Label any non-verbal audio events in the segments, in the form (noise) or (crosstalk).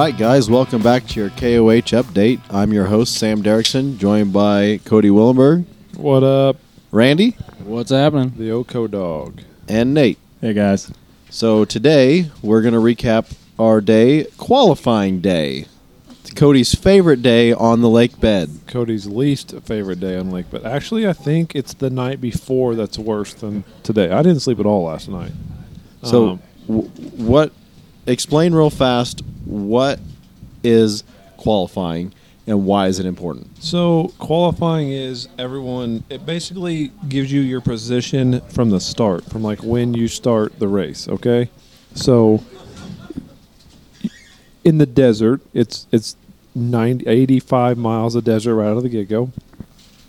All right, guys, welcome back to your KOH update. I'm your host, Sam Derrickson, joined by Cody Willenberg, What up? Randy, What's happening? The Oko dog. and Nate. Hey guys. So today we're going to recap our day, qualifying day. It's Cody's favorite day on the lake bed. Cody's least favorite day on lake, but actually, I think it's the night before that's worse than today. I didn't sleep at all last night. So, Um, w- what? Explain real fast what is qualifying and why is it important? So qualifying is everyone. It basically gives you your position from the start, from like when you start the race. Okay, so in the desert, it's it's 90, 85 miles of desert right out of the get go,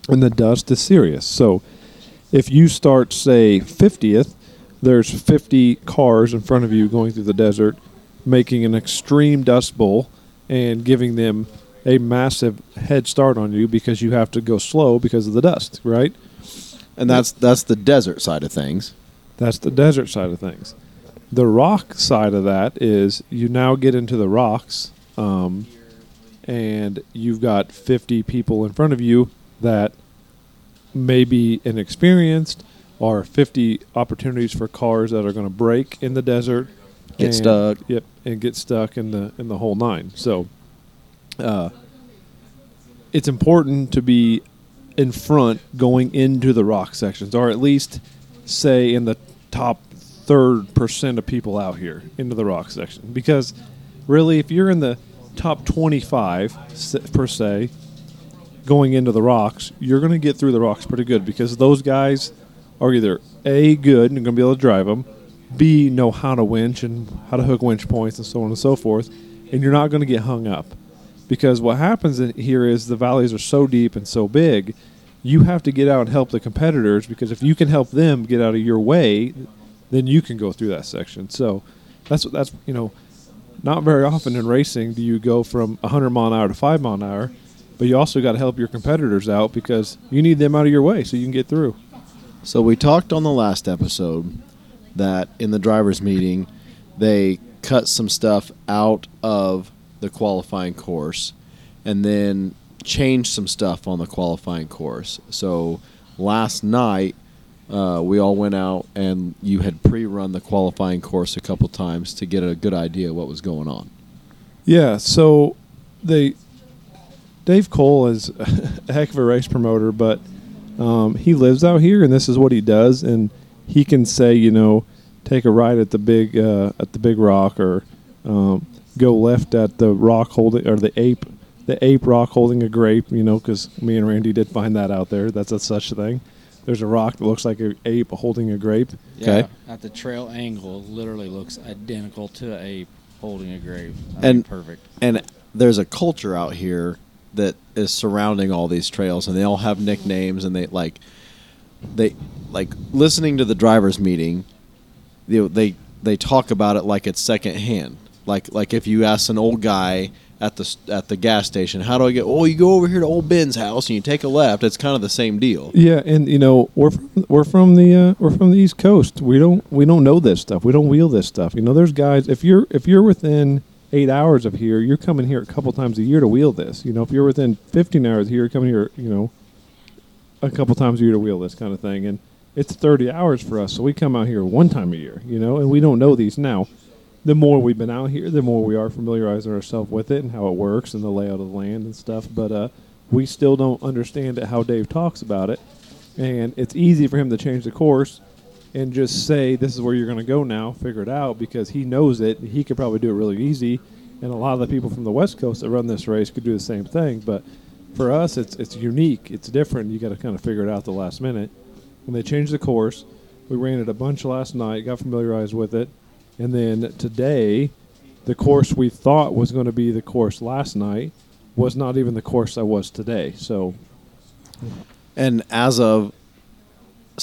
and the dust is serious. So if you start say fiftieth, there's 50 cars in front of you going through the desert, making an extreme dust bowl and giving them a massive head start on you because you have to go slow because of the dust, right? And that's that's the desert side of things. That's the desert side of things. The rock side of that is you now get into the rocks, um, and you've got 50 people in front of you that may be inexperienced, or 50 opportunities for cars that are going to break in the desert, Get and- stuck. Yep, and get stuck in the in the whole nine. So, uh, it's important to be in front going into the rock sections, or at least say in the top third percent of people out here into the rock section. Because really, if you're in the top 25 per se, going into the rocks, you're going to get through the rocks pretty good because those guys are either a good and going to be able to drive them, b know how to winch and how to hook winch points and so on and so forth, and you're not going to get hung up. Because what happens here is the valleys are so deep and so big you have to get out and help the competitors because if you can help them get out of your way then you can go through that section. So that's that's you know not very often in racing do you go from 100 mile an hour to 5 mile an hour but you also got to help your competitors out because you need them out of your way so you can get through. So we talked on the last episode that in the drivers meeting they cut some stuff out of the qualifying course and then changed some stuff on the qualifying course. So last night uh, we all went out and you had pre-run the qualifying course a couple times to get a good idea what was going on. Yeah, so they Dave Cole is (laughs) a heck of a race promoter, but um, he lives out here, and this is what he does, and he can say, you know, take a ride at the big uh, at the big rock, or um, go left at the rock holding or the ape the ape rock holding a grape, you know, because me and Randy did find that out there. That's a such thing. There's a rock that looks like an ape holding a grape. Okay. Yeah, at the trail angle, literally looks identical to a ape holding a grape. I And- mean, perfect. and there's a culture out here that is surrounding all these trails and they all have nicknames and they like they like listening to the drivers meeting know, they they talk about it like it's second hand like like if you ask an old guy at the at the gas station how do i get oh you go over here to old ben's house and you take a left it's kind of the same deal Yeah, and you know we're from, we're from the uh, we're from the East Coast. We don't we don't know this stuff. We don't wheel this stuff. You know, there's guys. If you're if you're within eight hours of here, you're coming here a couple times a year to wheel this. You know, if you're within 15 hours here, you're coming here. You know, a couple times a year to wheel this kind of thing, and it's 30 hours for us. So we come out here one time a year. You know, and we don't know these now. The more we've been out here, the more we are familiarizing ourselves with it and how it works and the layout of the land and stuff. But uh, we still don't understand it how Dave talks about it. And it's easy for him to change the course and just say, this is where you're going to go now, figure it out, because he knows it. He could probably do it really easy. And a lot of the people from the West Coast that run this race could do the same thing. But for us, it's, it's unique, it's different. You got to kind of figure it out the last minute. When they changed the course, we ran it a bunch last night, got familiarized with it. And then today, the course we thought was going to be the course last night was not even the course that was today. So and as of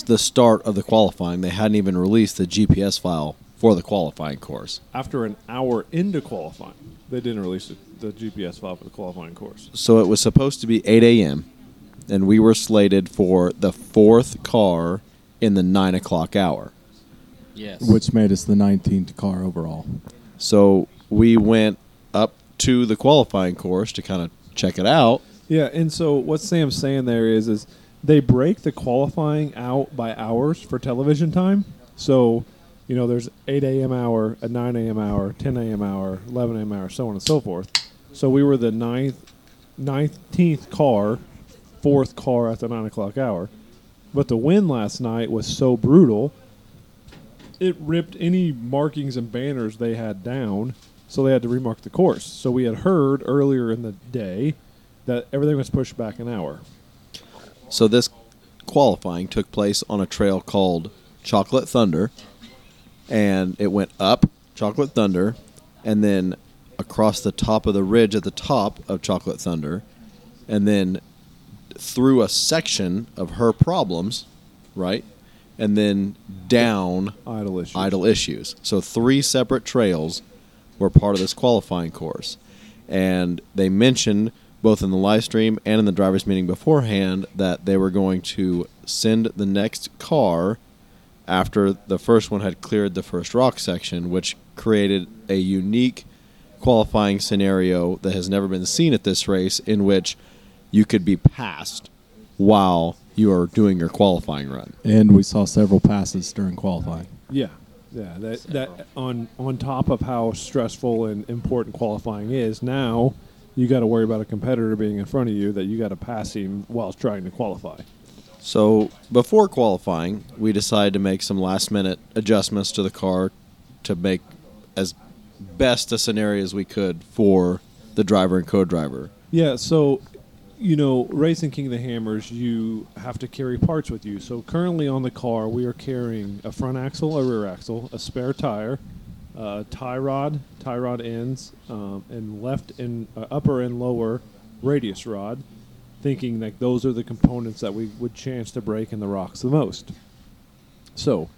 the start of the qualifying they hadn't even released the gps file for the qualifying course after an hour into qualifying, they didn't release the, the GPS file for the qualifying course. So it was supposed to be 8 a.m. and we were slated for the fourth car in the nine o'clock hour. Yes. which made us the 19th car overall. So we went up to the qualifying course to kind of check it out. Yeah, and so what Sam's saying there is is they break the qualifying out by hours for television time. So, you know, there's 8 a.m. hour, a 9 a.m. hour, 10 a.m. hour, 11 a.m. hour, so on and so forth. So we were the ninth, nineteenth car, fourth car at the nine o'clock hour. But the wind last night was so brutal, it ripped any markings and banners they had down, so they had to remark the course. So we had heard earlier in the day that everything was pushed back an hour. So this qualifying took place on a trail called Chocolate Thunder, and it went up Chocolate Thunder, and then across the top of the ridge at the top of Chocolate Thunder, and then through a section of her problems, right, and then down Idle issues. idle issues. So three separate trails were part of this qualifying course, and they mentioned both in the live stream and in the drivers' meeting beforehand that they were going to send the next car after the first one had cleared the first rock section, which created a unique qualifying scenario that has never been seen at this race, in which you could be passed while you are doing your qualifying run. And we saw several passes during qualifying. Yeah, yeah. That that on on top of how stressful and important qualifying is, now you got to worry about a competitor being in front of you that you got to pass him while trying to qualify. So before qualifying, we decided to make some last minute adjustments to the car to make as best a scenario as we could for the driver and co-driver. Yeah, so you know, racing King of the Hammers, you have to carry parts with you. So currently on the car, we are carrying a front axle, a rear axle, a spare tire, uh, tie rod, tie rod ends, um, and left and uh, upper and lower radius rod, thinking that those are the components that we would chance to break in the rocks the most. So,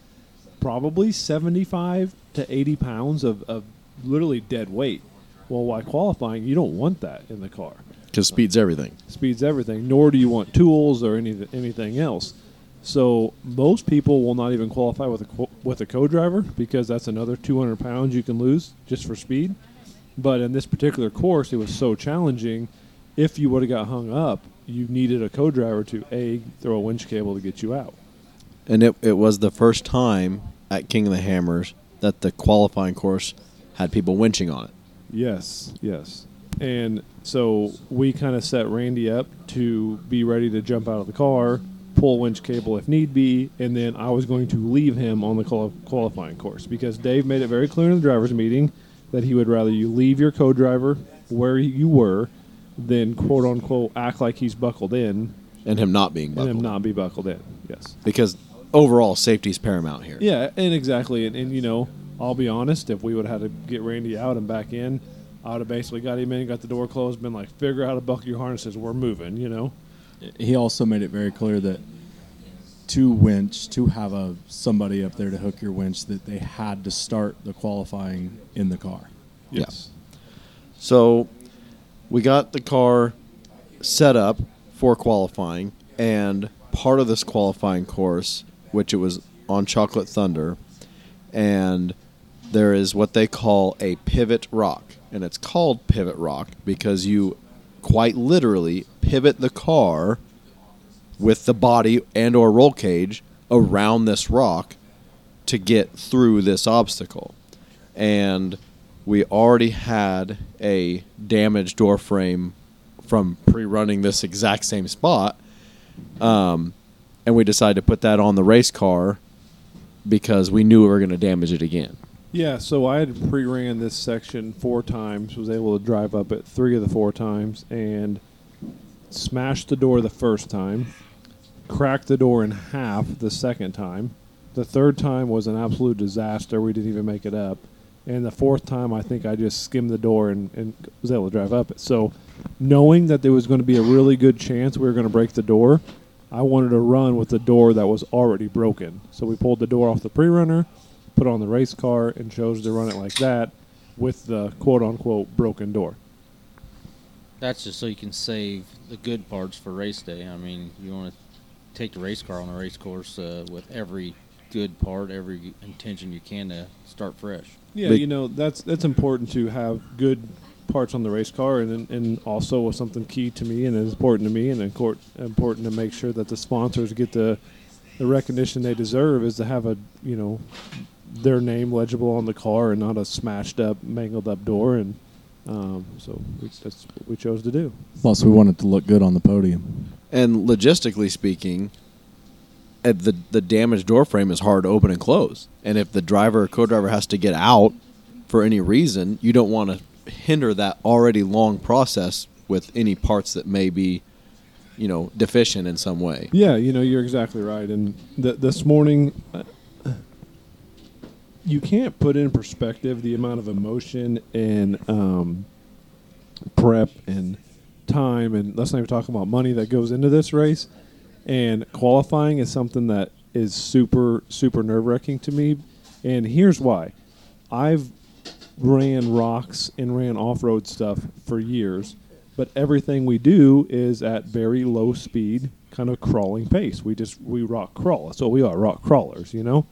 probably 75 to 80 pounds of, of literally dead weight. Well, while qualifying, you don't want that in the car Because speed's everything. speeds everything. Nor do you want tools or any anything else. So most people will not even qualify with a with a co-driver because that's another 200 pounds you can lose just for speed. But in this particular course, it was so challenging. If you would have got hung up, you needed a co-driver to a throw a winch cable to get you out. And it, it was the first time at King of the Hammers that the qualifying course had people winching on it. Yes, yes. And so we kind of set Randy up to be ready to jump out of the car, pull winch cable if need be, and then I was going to leave him on the qual- qualifying course because Dave made it very clear in the drivers' meeting that he would rather you leave your co-driver where you were than quote unquote act like he's buckled in And him not being and buckled. him not be buckled in. Yes. Because overall safety is paramount here. Yeah, and exactly, and, and you know, I'll be honest. If we would have had to get Randy out and back in, I would have basically got him in, got the door closed, been like, figure out how to buckle your harnesses. We're moving, you know. He also made it very clear that to winch, to have a somebody up there to hook your winch, that they had to start the qualifying in the car. Yes. So we got the car set up for qualifying, and part of this qualifying course, which it was on Chocolate Thunder, and there is what they call a pivot rock. And it's called pivot rock because you quite literally pivot the car with the body and or roll cage around this rock to get through this obstacle. And we already had a damaged door frame from pre-running this exact same spot. Um, and we decided to put that on the race car because we knew we were going to damage it again. Yeah, so I had pre-ran this section four times. Was able to drive up it three of the four times and smashed the door the first time, cracked the door in half the second time. The third time was an absolute disaster. We didn't even make it up. And the fourth time, I think I just skimmed the door and, and was able to drive up it. So, knowing that there was going to be a really good chance we were going to break the door, I wanted to run with the door that was already broken. So we pulled the door off the pre-runner, put on the race car, and chose to run it like that with the quote-unquote broken door. That's just so you can save the good parts for race day. I mean, you want to take the race car on a race course uh, with every good part, every intention you can to start fresh. Yeah, But- you know that's that's important to have good parts on the race car, and and also was something key to me and is important to me, and import- important to make sure that the sponsors get the the recognition they deserve is to have a you know their name legible on the car and not a smashed up, mangled up door, and um, so we, that's what we chose to do. Plus, we wanted to look good on the podium. And logistically speaking, at the the damaged door frame is hard to open and close. And if the driver or co-driver has to get out for any reason, you don't want to hinder that already long process with any parts that may be, you know, deficient in some way. Yeah, you know, you're exactly right. And th- this morning, you can't put in perspective the amount of emotion and um, prep and time, and let's not even talk about money that goes into this race. And qualifying is something that is super, super nerve wracking to me. And here's why I've ran rocks and ran off road stuff for years, but everything we do is at very low speed, kind of crawling pace. We just we rock crawl. That's what we are, rock crawlers, you know?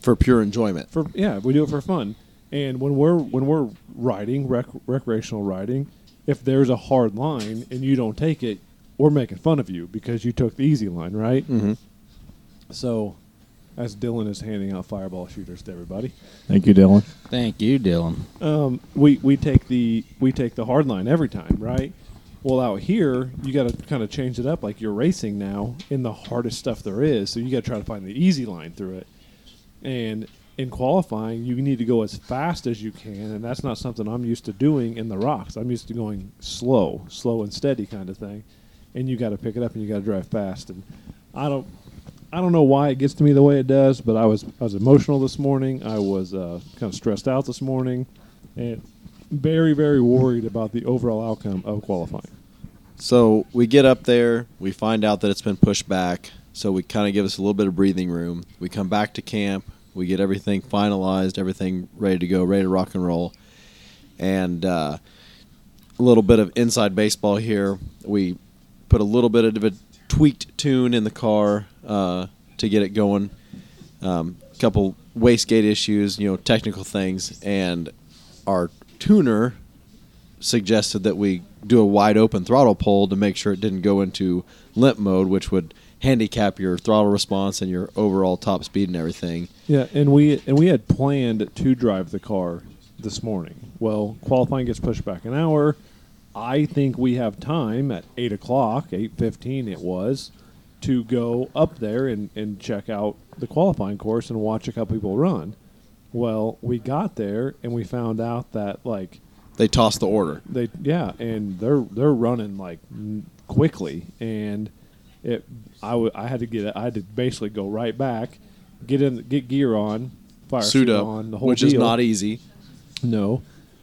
For pure enjoyment. For yeah, we do it for fun. And when we're when we're riding rec- recreational riding, if there's a hard line and you don't take it, we're making fun of you because you took the easy line, right? Mhm. So, as Dylan is handing out fireball shooters to everybody, Thank you, Dylan. Thank you, Dylan. um, we we take the we take the hard line every time, right? Well, out here you got to kind of change it up. Like you're racing now in the hardest stuff there is, so you got to try to find the easy line through it. And in qualifying, you need to go as fast as you can, and that's not something I'm used to doing in the rocks. I'm used to going slow, slow and steady kind of thing. And you got to pick it up and you got to drive fast. And I don't, I don't know why it gets to me the way it does, but I was I was emotional this morning. I was uh, kind of stressed out this morning, and very very worried about the overall outcome of qualifying. So we get up there, we find out that it's been pushed back, so we kind of give us a little bit of breathing room. We come back to camp, we get everything finalized, everything ready to go, ready to rock and roll, and uh, a little bit of inside baseball here. We put a little bit of a tweaked tune in the car uh, to get it going. A um, couple wastegate issues, you know, technical things, and our tuner suggested that we do a wide open throttle pull to make sure it didn't go into limp mode, which would handicap your throttle response and your overall top speed and everything. Yeah, and we and we had planned to drive the car this morning. Well, qualifying gets pushed back an hour. I think we have time at eight o'clock, eight fifteen it was, to go up there and, and check out the qualifying course and watch a couple people run. Well, we got there and we found out that like They tossed the order. they yeah, and they're they're running like quickly, and it I, w- I had to get I had to basically go right back, get in get gear on, fire Suit up, on the whole which is not easy. No,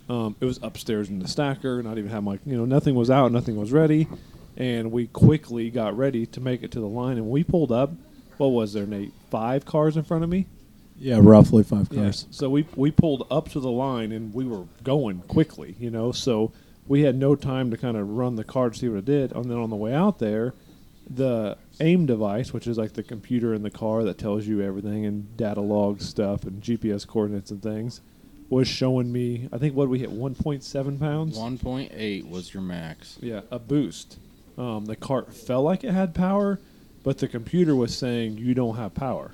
um, it was upstairs in the stacker. Not even have my you know nothing was out, nothing was ready, and we quickly got ready to make it to the line, and we pulled up. What was there, Nate? Five cars in front of me. Yeah, roughly five Yeah. cars. So we we pulled up to the line and we were going quickly, you know. So we had no time to kind of run the car to see what it did. And then on the way out there, the AIM device, which is like the computer in the car that tells you everything and data logs stuff and GPS coordinates and things, was showing me. I think what we hit 1.7 pounds. 1.8 was your max. Yeah, a boost. Um, the cart felt like it had power, but the computer was saying you don't have power.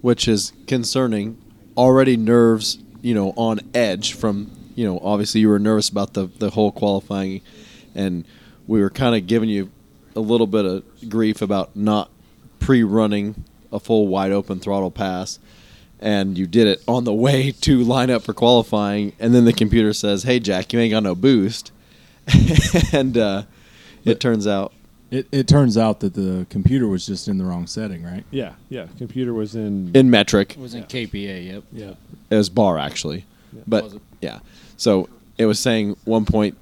which is concerning. Already nerves, you know, on edge from, you know, obviously you were nervous about the the whole qualifying, and we were kind of giving you a little bit of grief about not pre-running a full wide open throttle pass, and you did it on the way to line up for qualifying, and then the computer says, "Hey Jack, you ain't got no boost," (laughs) and uh, it turns out It, it turns out that the computer was just in the wrong setting, right? Yeah, yeah. Computer was in. in metric It was in Yeah. KPA, yep. yeah. It was bar actually, Yeah. but Was yeah. So it was saying 1.3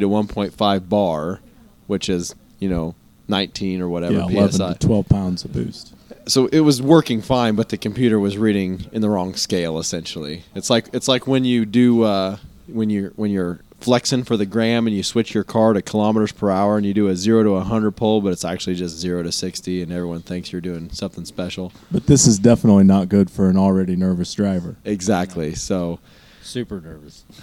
to 1.5 bar, which is you know 19 or whatever yeah, 11 psi. to 12 pounds of boost. So it was working fine, but the computer was reading in the wrong scale. Essentially, it's like it's like when you do uh, when you are when you're flexing for the gram and you switch your car to kilometers per hour and you do a zero to 100 pull, but it's actually just zero to 60, and everyone thinks you're doing something special. But this is definitely not good for an already nervous driver. Exactly. So Super nervous. (laughs)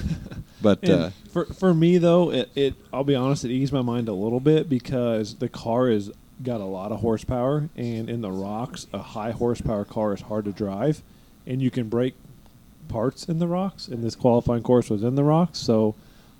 But uh, for for me though, it, it I'll be honest, it eased my mind a little bit because the car is got a lot of horsepower, and in the rocks, a high horsepower car is hard to drive, and you can break parts in the rocks. And this qualifying course was in the rocks, so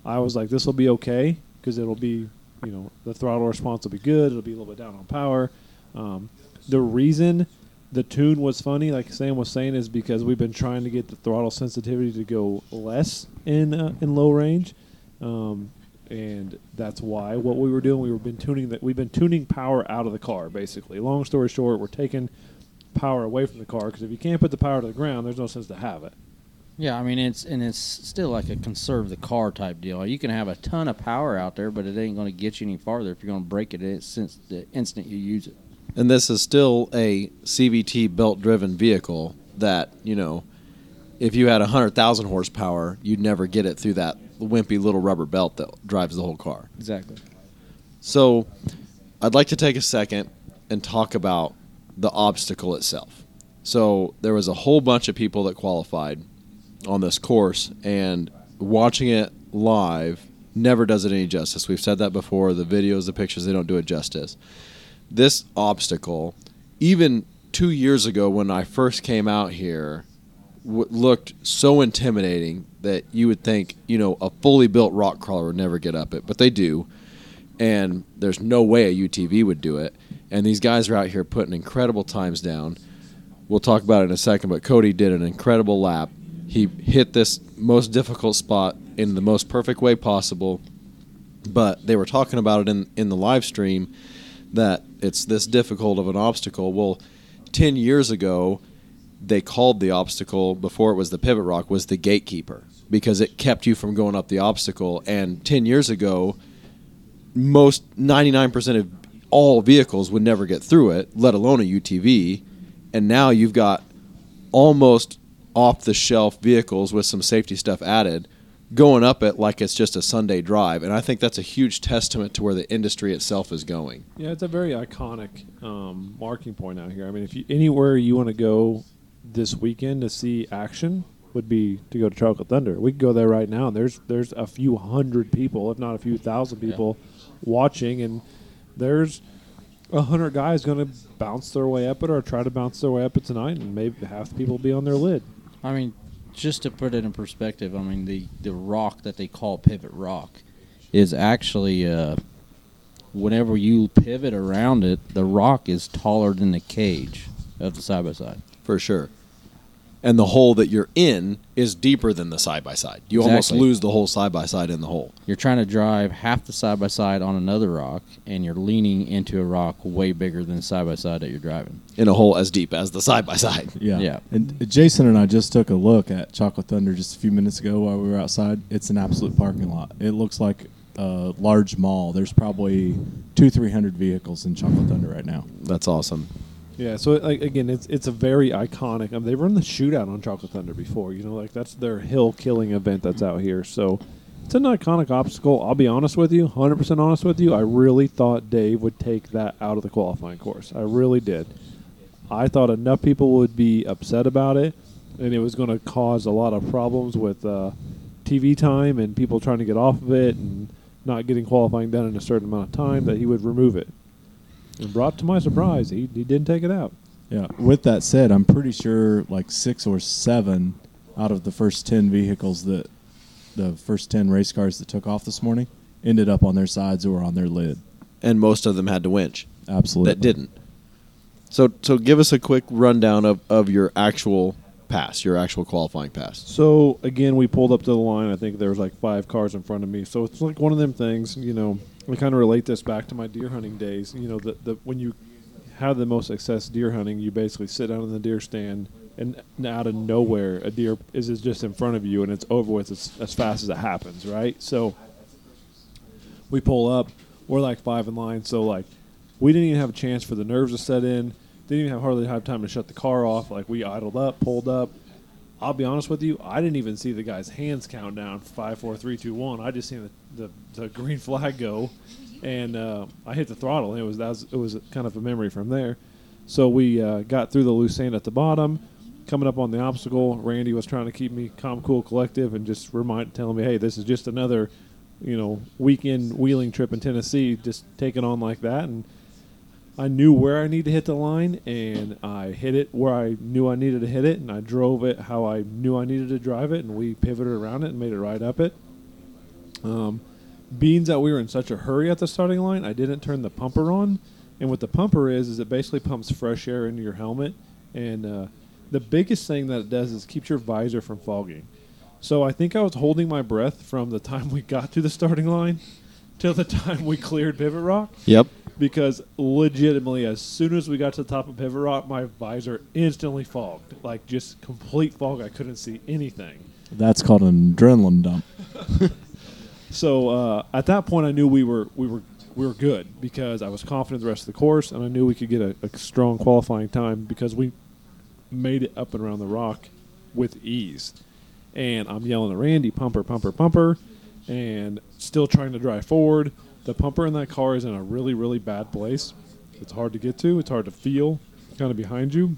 I was like, this will be okay because it'll be, you know, the throttle response will be good. It'll be a little bit down on power. Um, the reason the tune was funny, like Sam was saying, is because we've been trying to get the throttle sensitivity to go less in uh, in low range, um, and that's why what we were doing. We were been tuning that. We've been tuning power out of the car, basically. Long story short, we're taking power away from the car because if you can't put the power to the ground, there's no sense to have it. Yeah, I mean it's and it's still like a conserve the car type deal. You can have a ton of power out there, but it ain't going to get you any farther if you're going to break it since the instant you use it. and this is still a CVT belt driven vehicle that you know, if you had hundred thousand horsepower, you'd never get it through that wimpy little rubber belt that drives the whole car. Exactly. So, I'd like to take a second and talk about the obstacle itself. So, there was a whole bunch of people that qualified on this course, and watching it live never does it any justice. We've said that before. The videos, the pictures, they don't do it justice. This obstacle, even two years ago when I first came out here, w- looked so intimidating that you would think, you know, a fully built rock crawler would never get up it, but they do and there's no way a UTV would do it. And these guys are out here putting incredible times down. We'll talk about it in a second, but Cody did an incredible lap. He hit this most difficult spot in the most perfect way possible. But they were talking about it in, in the live stream that it's this difficult of an obstacle. Well, 10 years ago, they called the obstacle before it was the pivot rock was the gatekeeper because it kept you from going up the obstacle and 10 years ago most 99% of all vehicles would never get through it, let alone a UTV. And now you've got almost off the shelf vehicles with some safety stuff added going up it like it's just a Sunday drive. And I think that's a huge testament to where the industry itself is going. Yeah, it's a very iconic um, marking point out here. I mean, if you anywhere you want to go this weekend to see action would be to go to Chocolate Thunder. We could go there right now. There's there's a few hundred people, if not a few thousand people, watching, and there's a hundred guys going to bounce their way up it or try to bounce their way up it tonight, and maybe half the people will be on their lid. I mean, just to put it in perspective, I mean the the rock that they call pivot rock is actually uh, whenever you pivot around it, the rock is taller than the cage of the side by side. For sure. And the hole that you're in is deeper than the side by side. You almost Exactly. lose the whole side by side in the hole. You're trying to drive half the side by side on another rock, and you're leaning into a rock way bigger than the side by side that you're driving. In a hole as deep as the side by side. (laughs) Yeah. Yeah. And Jason and I just took a look at Chocolate Thunder just a few minutes ago while we were outside. It's an absolute parking lot. It looks like a large mall. There's probably two, three hundred vehicles in Chocolate Thunder right now. That's awesome. Yeah, so like again, it's it's a very iconic. I mean, they've run the shootout on Chocolate Thunder before. You know, like that's their hill killing event that's out here. So it's an iconic obstacle. I'll be honest with you, hundred percent honest with you. I really thought Dave would take that out of the qualifying course. I really did. I thought enough people would be upset about it, and it was going to cause a lot of problems with uh, TV time and people trying to get off of it and not getting qualifying done in a certain amount of time that he would remove it. And brought to my surprise, he, he didn't take it out. Yeah. With that said, I'm pretty sure like six or seven out of the first ten vehicles that the first ten race cars that took off this morning ended up on their sides or on their lid. And most of them had to winch. Absolutely. that didn't. So so give us a quick rundown of, of your actual pass, your actual qualifying pass. So again, we pulled up to the line. I think there was like five cars in front of me. So it's like one of them things. You know, I kind of relate this back to my deer hunting days. You know, that the when you have the most success deer hunting, you basically sit down in the deer stand, and out of nowhere, a deer is is just in front of you, and it's over with as, as fast as it happens. Right. So we pull up. We're like five in line. So like, we didn't even have a chance for the nerves to set in. Didn't even have hardly have time to shut the car off. Like we idled up, pulled up. I'll be honest with you, I didn't even see the guy's hands count down five, four, three, two, one. I just seen the, the, the (laughs) green flag go, and uh, I hit the throttle. And it was that was, it was kind of a memory from there. So we uh, got through the loose sand at the bottom, coming up on the obstacle, Randy was trying to keep me calm, cool, collective, and just remind, telling me, "Hey, this is just another, you know, weekend wheeling trip in Tennessee. Just take it on like that." And I knew where I needed to hit the line, and I hit it where I knew I needed to hit it, and I drove it how I knew I needed to drive it, and we pivoted around it and made it right up it. Um, being that we were in such a hurry at the starting line, I didn't turn the pumper on. And what the pumper is, is it basically pumps fresh air into your helmet. And uh, the biggest thing that it does is keeps your visor from fogging. So I think I was holding my breath from the (laughs) time we got to the starting line till the (laughs) time we cleared Pivot Rock. Yep. Because legitimately, as soon as we got to the top of Pivot Rock, my visor instantly fogged. Like just complete fog. I couldn't see anything. That's called an adrenaline dump. (laughs) So uh, at that point, I knew we were we were we were good because I was confident the rest of the course, and I knew we could get a, a strong qualifying time because we made it up and around the rock with ease. And I'm yelling at Randy, pumper, pumper, pumper, and still trying to drive forward. The pumper in that car is in a really, really bad place. It's hard to get to. It's hard to feel, kind of behind you.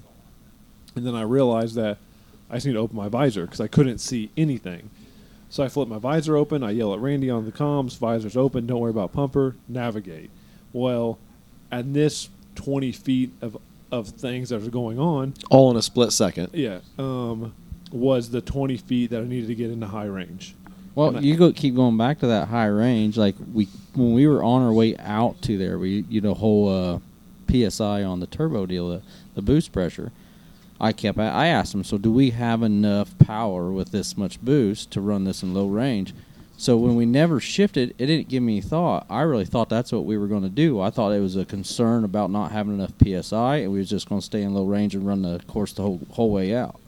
And then I realized that I just need to open my visor because I couldn't see anything. So I flip my visor open. I yell at Randy on the comms, visor's open, don't worry about pumper, navigate. Well, at this 20 feet of, of things that are going on, All in a split second. yeah, um, was the 20 feet that I needed to get into high range. Well, you go keep going back to that high range. Like we, when we were on our way out to there, we you know whole uh, psi on the turbo deal, the, the boost pressure. I kept. I asked him, so do we have enough power with this much boost to run this in low range? So when we never shifted, it didn't give me thought. I really thought that's what we were going to do. I thought it was a concern about not having enough psi, and we was just going to stay in low range and run the course the whole whole way out.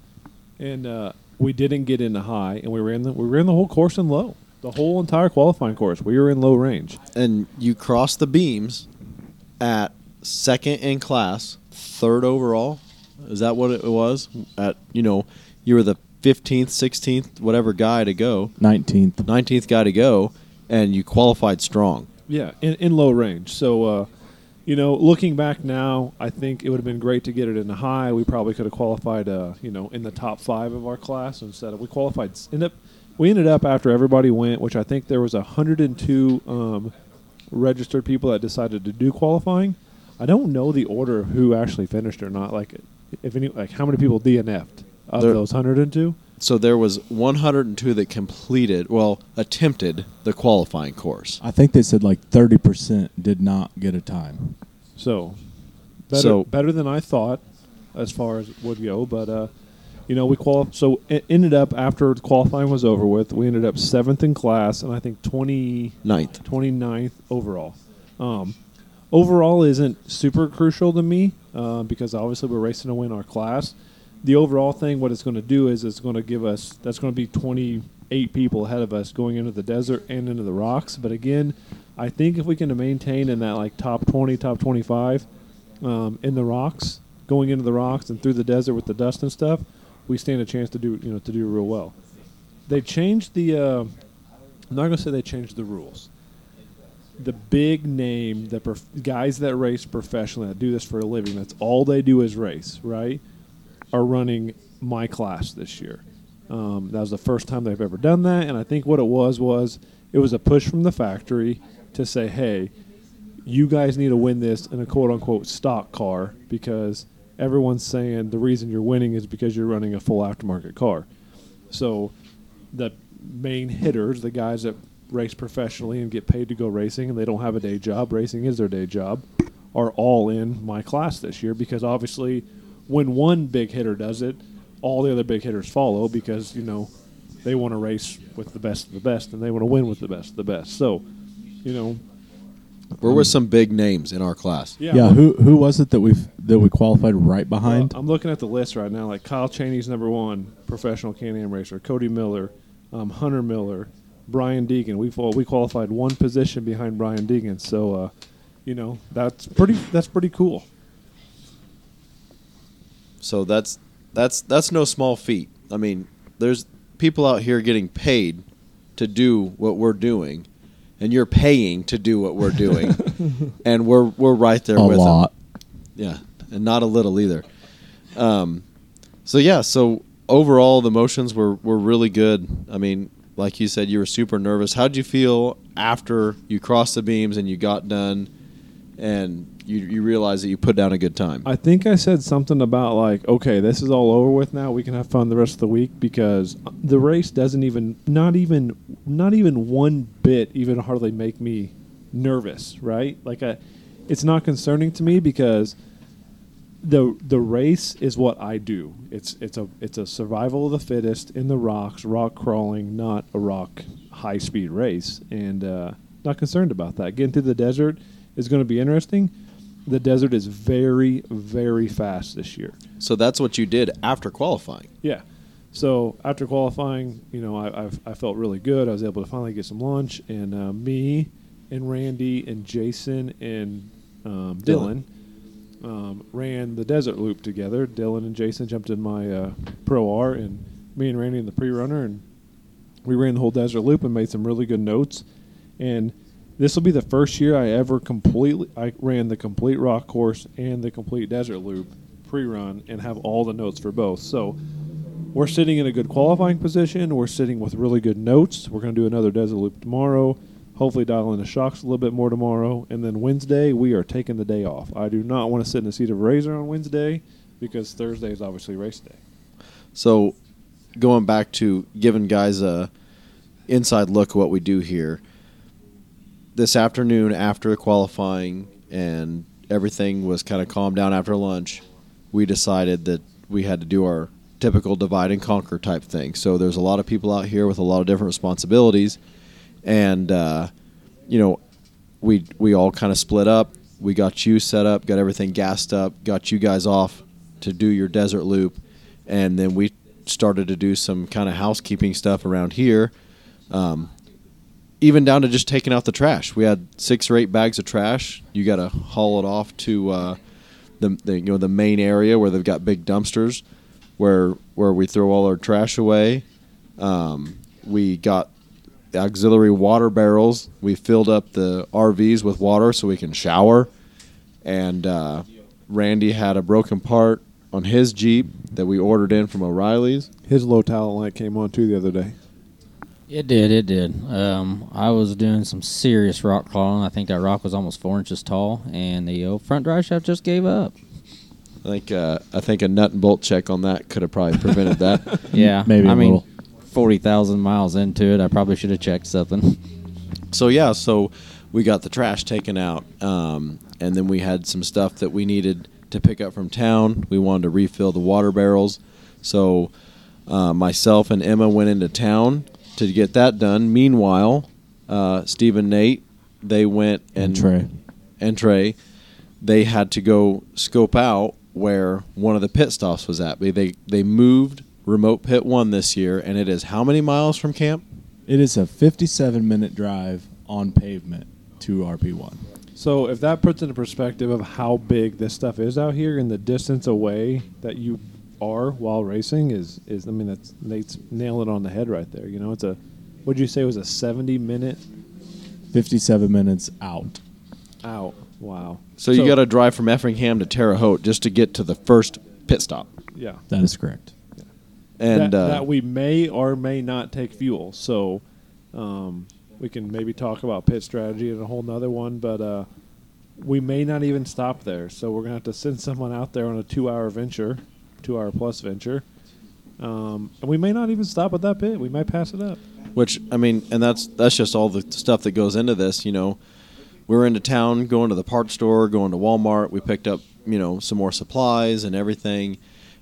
And uh, we didn't get into high, and we were in the we were in the whole course in low. The whole entire qualifying course, we were in low range. And you crossed the beams at second in class, third overall. Is that what it was? At you know, you were the fifteenth, sixteenth, whatever guy to go, 19th. nineteenth guy to go, and you qualified strong. Yeah, in, in low range. So, uh, you know, looking back now, I think it would have been great to get it in the high. We probably could have qualified, uh, you know, in the top five of our class instead of we qualified. End up, we ended up after everybody went, which I think there was 102 um, registered people that decided to do qualifying. I don't know the order of who actually finished or not. Like, if any, like how many people DNF'd of There- those 102? So there was 102 that completed, well, attempted the qualifying course. I think they said like 30% did not get a time. So better, So- better than I thought as far as it would go. But uh, you know, we qual. So it ended up after the qualifying was over with, we ended up seventh in class, and I think 20, Ninth. 29th overall. Um, overall isn't super crucial to me uh, because obviously we're racing to win our class. The overall thing, what it's going to do is it's going to give us that's going to be 28 people ahead of us going into the desert and into the rocks. But again, I think if we can maintain in that like top 20, top 25 um, in the rocks, going into the rocks and through the desert with the dust and stuff, we stand a chance to do you know to do real well. They changed the. Uh, I'm not going to say they changed the rules the big name, the prof- guys that race professionally, that do this for a living, that's all they do is race, right? Are running my class this year. Um, that was the first time they've ever done that, and I think what it was was it was a push from the factory to say, hey, you guys need to win this in a quote unquote stock car because everyone's saying the reason you're winning is because you're running a full aftermarket car. So the main hitters, the guys that race professionally and get paid to go racing and they don't have a day job, racing is their day job, are all in my class this year because obviously when one big hitter does it, all the other big hitters follow because, you know, they want to race with the best of the best and they want to win with the best of the best. So, you know, Where were some big names in our class? yeah. Yeah, who who was it that we that we qualified right behind? Well, I'm looking at the list right now. Like Kyle Chaney's number one professional Can-Am racer. Cody Miller, um, Hunter Miller, Brian Deegan. We we qualified one position behind Brian Deegan. So, uh, you know, that's pretty that's pretty cool. So that's that's that's no small feat. I mean, there's people out here getting paid to do what we're doing, and you're paying to do what we're doing, (laughs) and we're we're right there a with them. lot. Yeah, and not a little either. Um, So yeah, so overall the motions were were really good. I mean, like you said, you were super nervous. How'd you feel after you crossed the beams and you got done, and you you realized that you put down a good time? I think I said something about like, okay, this is all over with now. We can have fun the rest of the week because the race doesn't even, not even, not even one bit, even hardly make me nervous. Right? Like, I, it's not concerning to me because the the race is what I do. It's it's a it's a survival of the fittest in the rocks, rock crawling, not a rock high speed race, and uh, not concerned about that. Getting through the desert is going to be interesting. The desert is very very fast this year. so that's what you did after qualifying. Yeah. So after qualifying, you know, I, I've, I felt really good. I was able to finally get some lunch, and uh, me and Randy and Jason and um, Dylan, um, ran the desert loop together. Dylan and Jason jumped in my uh, Pro R, and me and Randy in the pre-runner, and we ran the whole desert loop and made some really good notes. And this will be the first year I ever completely I ran the complete rock course and the complete desert loop pre-run and have all the notes for both. So we're sitting in a good qualifying position. We're sitting with really good notes. We're going to do another desert loop tomorrow. Hopefully, dial in the shocks a little bit more tomorrow. And then Wednesday, we are taking the day off. I do not want to sit in the seat of a razor on Wednesday because Thursday is obviously race day. So, going back to giving guys a inside look at what we do here. This afternoon, after qualifying and everything was kind of calmed down after lunch, we decided that we had to do our typical divide and conquer type thing. So there's a lot of people out here with a lot of different responsibilities, and uh, you know, we we all kind of split up. We got you set up, got everything gassed up, got you guys off to do your desert loop, and then we started to do some kind of housekeeping stuff around here. Um, even down to just taking out the trash. We had six or eight bags of trash. You got to haul it off to uh, the, the you know the main area where they've got big dumpsters, where where we throw all our trash away. Um, we got auxiliary water barrels. We filled up the RVs with water so we can shower. And uh, Randy had a broken part on his Jeep that we ordered in from O'Reilly's. His low talent light came on too the other day. It did, it did. Um, I was doing some serious rock crawling. I think that rock was almost four inches tall, and the old front drive shaft just gave up. I think uh, I think a nut and bolt check on that could have probably prevented that. (laughs) Yeah, (laughs) Maybe I a mean, little. forty thousand miles into it, I probably should have checked something. (laughs) so yeah, so we got the trash taken out, um, and then we had some stuff that we needed to pick up from town. We wanted to refill the water barrels, so uh, myself and Emma went into town to get that done. Meanwhile, uh, Steve and Nate they went and, And Trey. and Trey they had to go scope out where one of the pit stops was at. They they, they moved remote pit one this year, and it is how many miles from camp? It is a 57 minute drive on pavement to RP1. So if that puts into perspective of how big this stuff is out here and the distance away that you are while racing is is I mean that's Nate's nail it on the head right there. You know, it's a what'd you say it was a seventy minute 57 minutes out. out. Wow. So, you got to drive from Effingham to Terre Haute just to get to the first pit stop. yeah. That is correct. And that, uh, that we may or may not take fuel. So um, we can maybe talk about pit strategy in a whole nother one, but uh, we may not even stop there. So we're gonna have to send someone out there on a two-hour venture, two-hour plus venture, um, and we may not even stop at that bit. We might pass it up. which I mean, and that's that's just all the stuff that goes into this. You know, we were into town, going to the parts store, going to Walmart. We picked up you know some more supplies and everything,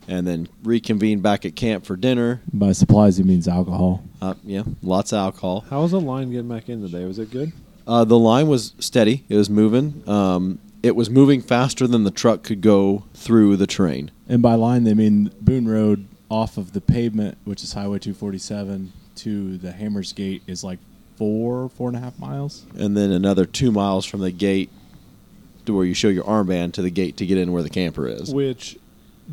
and then reconvened back at camp for dinner. By supplies, he means alcohol. Uh, yeah, lots of alcohol. How was the line getting back in today? Was it good? Uh, the line was steady. It was moving. Um, it was moving faster than the truck could go through the terrain. And by line, they mean Boone Road off of the pavement, which is Highway 247, to the Hammers Gate is like four, four and a half miles. and then another two miles from the gate to where you show your armband to the gate to get in where the camper is. Which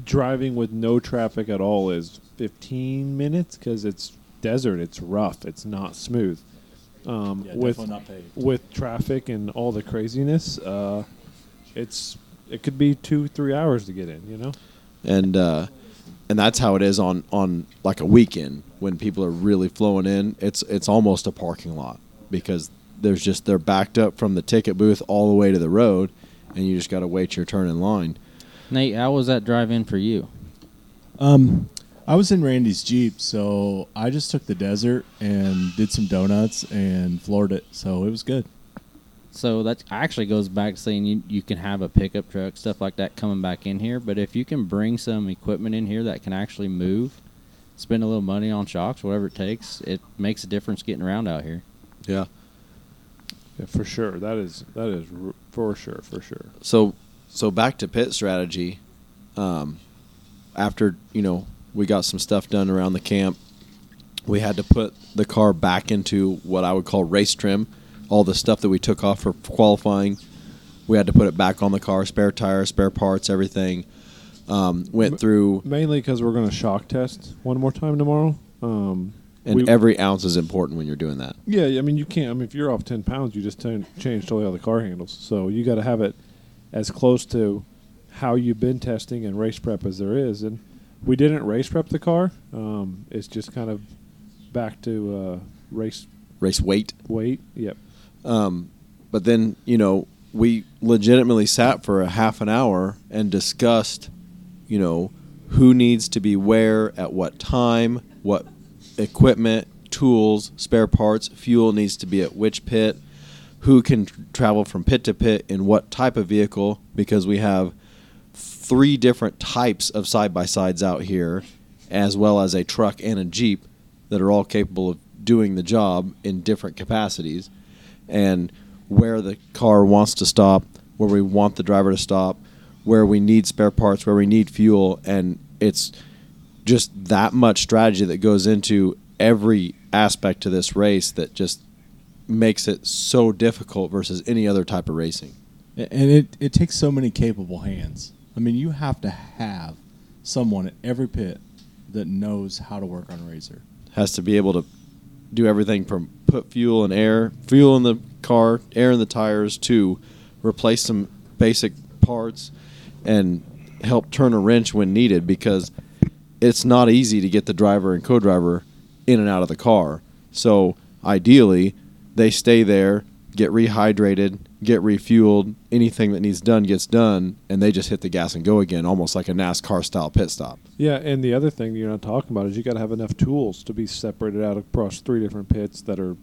driving with no traffic at all is 15 minutes because it's desert. It's rough. It's not smooth. Um, with not paved. with traffic and all the craziness, uh, it's it could be two three hours to get in. You know. And uh, and that's how it is on on like a weekend when people are really flowing in. It's it's almost a parking lot because there's just they're backed up from the ticket booth all the way to the road, and you just got to wait your turn in line. Nate, how was that drive in for you? Um, I was in Randy's Jeep, so I just took the desert and did some donuts and floored it. So it was good. So that actually goes back to saying you, you can have a pickup truck, stuff like that coming back in here. But if you can bring some equipment in here that can actually move, spend a little money on shocks, whatever it takes, it makes a difference getting around out here. Yeah. Yeah, for sure. That is that is r- for sure, for sure. So so back to pit strategy. Um, after you know we got some stuff done around the camp, we had to put the car back into what I would call race trim. All the stuff that we took off for qualifying, we had to put it back on the car. Spare tires, spare parts, everything. Um, went through, Mainly because we're going to shock test one more time tomorrow. Um, and we- every ounce is important when you're doing that. Yeah, I mean you can't. I mean if you're off ten pounds, you just turn, change totally all the car handles. So you got to have it as close to how you've been testing and race prep as there is. And we didn't race prep the car. Um, it's just kind of back to uh, race Race weight. weight. Yep. Um, but then, you know, we legitimately sat for a half an hour and discussed, you know, who needs to be where at what time, what equipment, tools, spare parts, fuel needs to be at which pit, who can tr- travel from pit to pit in what type of vehicle, because we have three different types of side by sides out here, as well as a truck and a Jeep that are all capable of doing the job in different capacities and where the car wants to stop, where we want the driver to stop, where we need spare parts, where we need fuel, and it's just that much strategy that goes into every aspect to this race that just makes it so difficult versus any other type of racing. And it, it takes so many capable hands. I mean, you have to have someone at every pit that knows how to work on a Razor. Has to be able to do everything from put fuel and air, fuel in the car, air in the tires, to replace some basic parts and help turn a wrench when needed because it's not easy to get the driver and co-driver in and out of the car. So ideally, they stay there, get rehydrated, get refueled, anything that needs done gets done, and they just hit the gas and go again, almost like a NASCAR style pit stop. Yeah, and the other thing you're not talking about is you got to have enough tools to be separated out across three different pits that are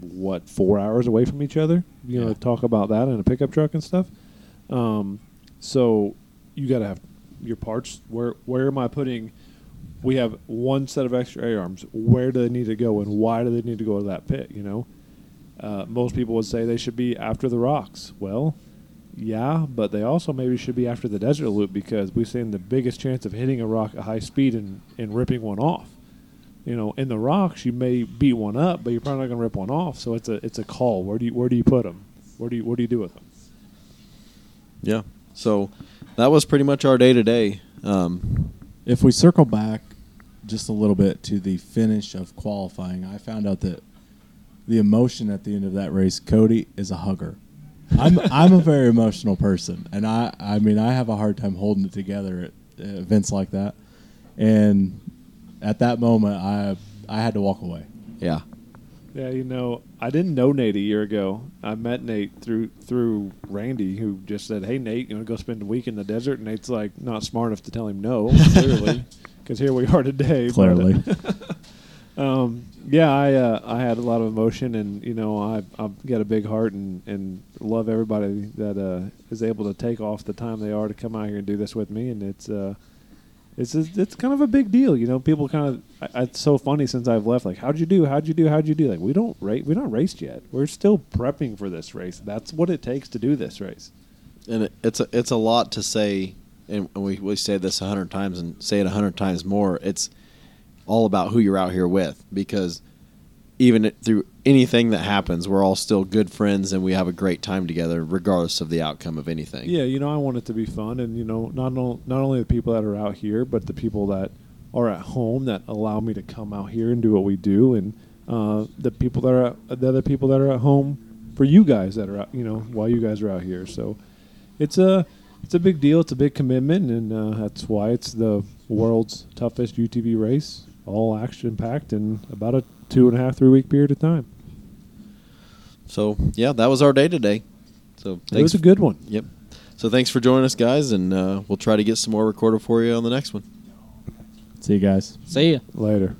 what four hours away from each other. You know, Yeah. talk about that in a pickup truck and stuff. Um, so you got to have your parts. Where where am I putting? We have one set of extra A arms. Where do they need to go, and why do they need to go to that pit? You know, uh, most people would say they should be after the rocks. Well, yeah, but they also maybe should be after the desert loop because we've seen the biggest chance of hitting a rock at high speed and, and ripping one off. You know, in the rocks you may beat one up, but you're probably not going to rip one off. So it's a it's a call. Where do you where do you put them? Where do you what do you do with them? Yeah. So that was pretty much our day to day. Um, If we circle back just a little bit to the finish of qualifying, I found out that the emotion at the end of that race, Cody is a hugger. I'm I'm a very emotional person, and I I mean I have a hard time holding it together at uh, events like that. And at that moment, I I had to walk away. Yeah. Yeah, you know, I didn't know Nate a year ago. I met Nate through through Randy, who just said, "Hey, Nate, you want to go spend a week in the desert?" And Nate's like, not smart enough to tell him no, clearly, (laughs) because here we are today. but, uh, Clearly, (laughs) um, yeah, I uh, I had a lot of emotion, and you know, I I've got a big heart, and and love everybody that uh, is able to take off the time they are to come out here and do this with me, and it's uh, it's it's kind of a big deal, you know. People kind of I, it's so funny since I've left. Like, how'd you do? How'd you do? How'd you do? Like, we don't rate, we don't raced yet. We're still prepping for this race. That's what it takes to do this race. and it, it's a, it's a lot to say, and we we say this a hundred times and say it a hundred times more. It's all about who you're out here with because even through anything that happens, we're all still good friends and we have a great time together, regardless of the outcome of anything. Yeah, you know, I want it to be fun, and you know, not no, not only the people that are out here, but the people that are at home that allow me to come out here and do what we do, and uh, the people that are the other people that are at home for you guys that are out, you know, while you guys are out here. So it's a it's a big deal. It's a big commitment, and uh, that's why it's the world's toughest UTV race. All action packed in about a two and a half, three week period of time. So yeah, that was our day today. So It was a good one. Yep. So thanks for joining us, guys, and uh, we'll try to get some more recorded for you on the next one. See you guys. See ya. Later.